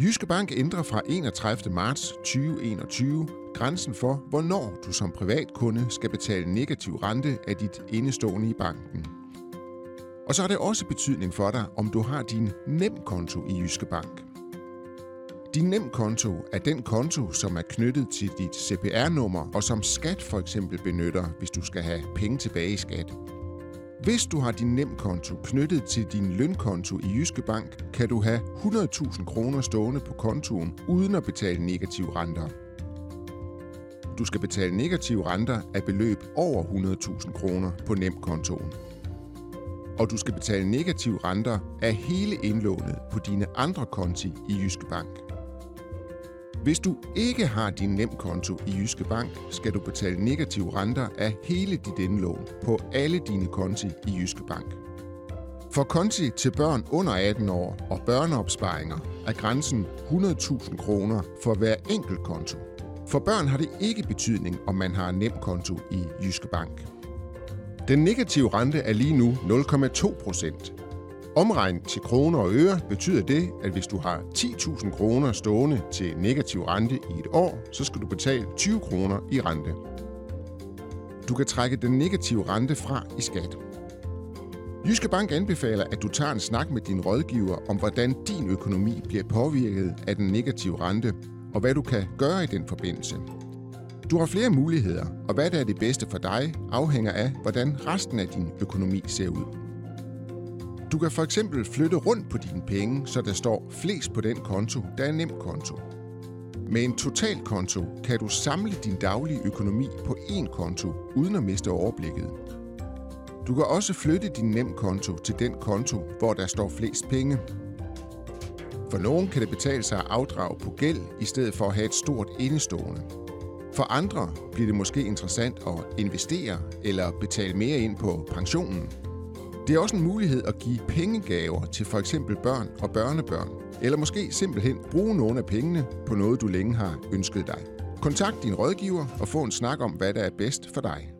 Jyske Bank ændrer fra 31. marts 2021 grænsen for, hvornår du som privatkunde skal betale negativ rente af dit indestående i banken. Og så har det også betydning for dig, om du har din nemkonto i Jyske Bank. Din nemkonto er den konto, som er knyttet til dit CPR-nummer, og som skat for eksempel benytter, hvis du skal have penge tilbage i skat. Hvis du har din nemkonto knyttet til din lønkonto i Jyske Bank, kan du have 100.000 kroner stående på kontoen uden at betale negative renter. Du skal betale negative renter af beløb over 100.000 kroner på nemkontoen. Og du skal betale negative renter af hele indlånet på dine andre konti i Jyske Bank. Hvis du ikke har din nemkonto i Jyske Bank, skal du betale negative renter af hele dit indlån på alle dine konti i Jyske Bank. For konti til børn under 18 år og børneopsparinger er grænsen 100.000 kroner for hver enkelt konto. For børn har det ikke betydning, om man har nemkonto i Jyske Bank. Den negative rente er lige nu 0,2 procent, Omregnet til kroner og øre betyder det, at hvis du har 10.000 kroner stående til negativ rente i et år, så skal du betale 20 kroner i rente. Du kan trække den negative rente fra i skat. Jyske Bank anbefaler, at du tager en snak med din rådgiver om, hvordan din økonomi bliver påvirket af den negative rente, og hvad du kan gøre i den forbindelse. Du har flere muligheder, og hvad der er det bedste for dig, afhænger af, hvordan resten af din økonomi ser ud. Du kan for eksempel flytte rundt på dine penge, så der står flest på den konto, der er nem konto. Med en totalkonto kan du samle din daglige økonomi på én konto, uden at miste overblikket. Du kan også flytte din nem konto til den konto, hvor der står flest penge. For nogen kan det betale sig at afdrage på gæld, i stedet for at have et stort indestående. For andre bliver det måske interessant at investere eller betale mere ind på pensionen, det er også en mulighed at give pengegaver til for eksempel børn og børnebørn, eller måske simpelthen bruge nogle af pengene på noget, du længe har ønsket dig. Kontakt din rådgiver og få en snak om, hvad der er bedst for dig.